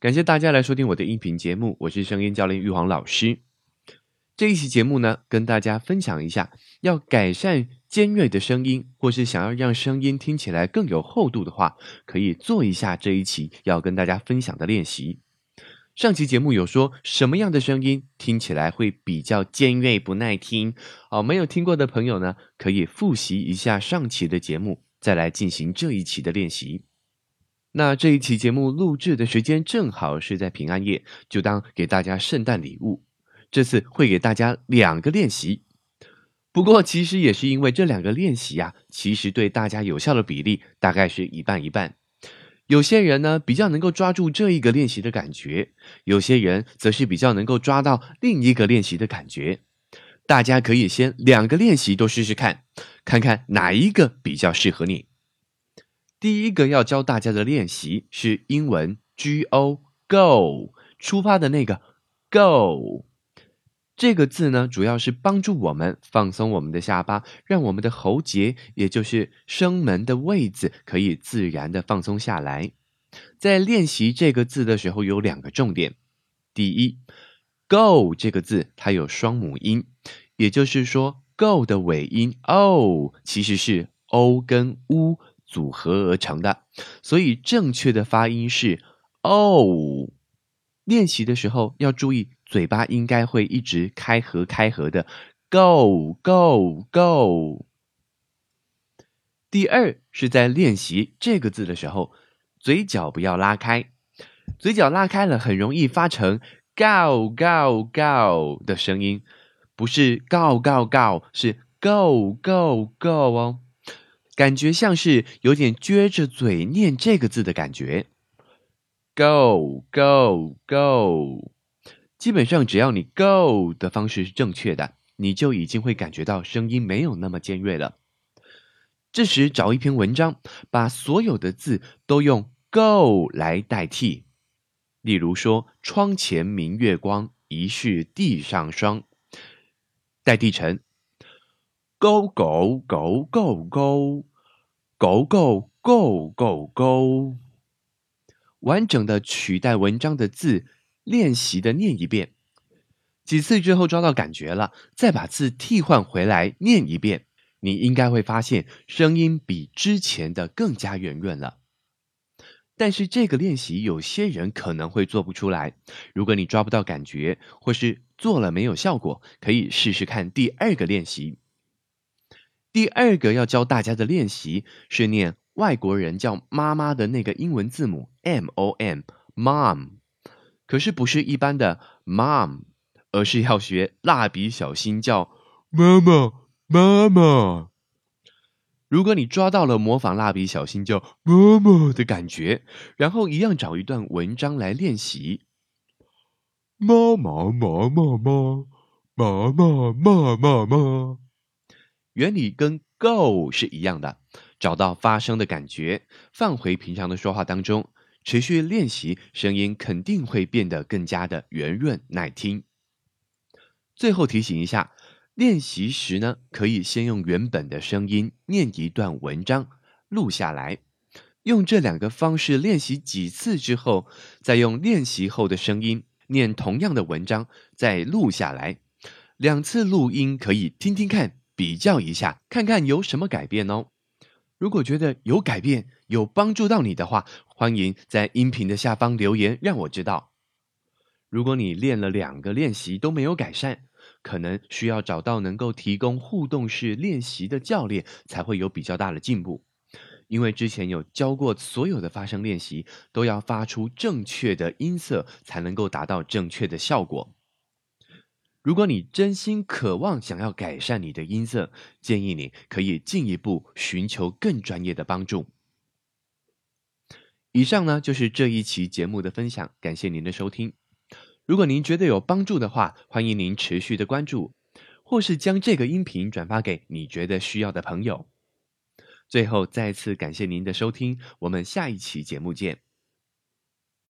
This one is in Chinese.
感谢大家来收听我的音频节目，我是声音教练玉皇老师。这一期节目呢，跟大家分享一下，要改善尖锐的声音，或是想要让声音听起来更有厚度的话，可以做一下这一期要跟大家分享的练习。上期节目有说什么样的声音听起来会比较尖锐不耐听哦？没有听过的朋友呢，可以复习一下上期的节目，再来进行这一期的练习。那这一期节目录制的时间正好是在平安夜，就当给大家圣诞礼物。这次会给大家两个练习，不过其实也是因为这两个练习啊，其实对大家有效的比例大概是一半一半。有些人呢比较能够抓住这一个练习的感觉，有些人则是比较能够抓到另一个练习的感觉。大家可以先两个练习都试试看，看看哪一个比较适合你。第一个要教大家的练习是英文 G O Go 出发的那个 Go。这个字呢，主要是帮助我们放松我们的下巴，让我们的喉结，也就是声门的位置，可以自然的放松下来。在练习这个字的时候，有两个重点。第一，go 这个字它有双母音，也就是说，go 的尾音 o 其实是 o 跟 u 组合而成的，所以正确的发音是 o。练习的时候要注意。嘴巴应该会一直开合开合的，go go go。第二是在练习这个字的时候，嘴角不要拉开，嘴角拉开了很容易发成 go go go 的声音，不是 go go go，是 go go go 哦，感觉像是有点撅着嘴念这个字的感觉，go go go。基本上，只要你 go 的方式是正确的，你就已经会感觉到声音没有那么尖锐了。这时找一篇文章，把所有的字都用 go 来代替。例如说，窗前明月光，疑是地上霜，代替成 go go go go go go go go go go，完整的取代文章的字。练习的念一遍，几次之后抓到感觉了，再把字替换回来念一遍，你应该会发现声音比之前的更加圆润了。但是这个练习有些人可能会做不出来，如果你抓不到感觉，或是做了没有效果，可以试试看第二个练习。第二个要教大家的练习是念外国人叫妈妈的那个英文字母 M O M，Mom。可是不是一般的 mom，而是要学蜡笔小新叫妈妈妈妈。如果你抓到了模仿蜡笔小新叫妈妈的感觉，然后一样找一段文章来练习。妈妈妈妈妈妈妈妈妈妈，原理跟 go 是一样的，找到发声的感觉，放回平常的说话当中。持续练习，声音肯定会变得更加的圆润耐听。最后提醒一下，练习时呢，可以先用原本的声音念一段文章，录下来。用这两个方式练习几次之后，再用练习后的声音念同样的文章，再录下来。两次录音可以听听看，比较一下，看看有什么改变哦。如果觉得有改变，有帮助到你的话，欢迎在音频的下方留言让我知道。如果你练了两个练习都没有改善，可能需要找到能够提供互动式练习的教练，才会有比较大的进步。因为之前有教过，所有的发声练习都要发出正确的音色，才能够达到正确的效果。如果你真心渴望想要改善你的音色，建议你可以进一步寻求更专业的帮助。以上呢就是这一期节目的分享，感谢您的收听。如果您觉得有帮助的话，欢迎您持续的关注，或是将这个音频转发给你觉得需要的朋友。最后再次感谢您的收听，我们下一期节目见。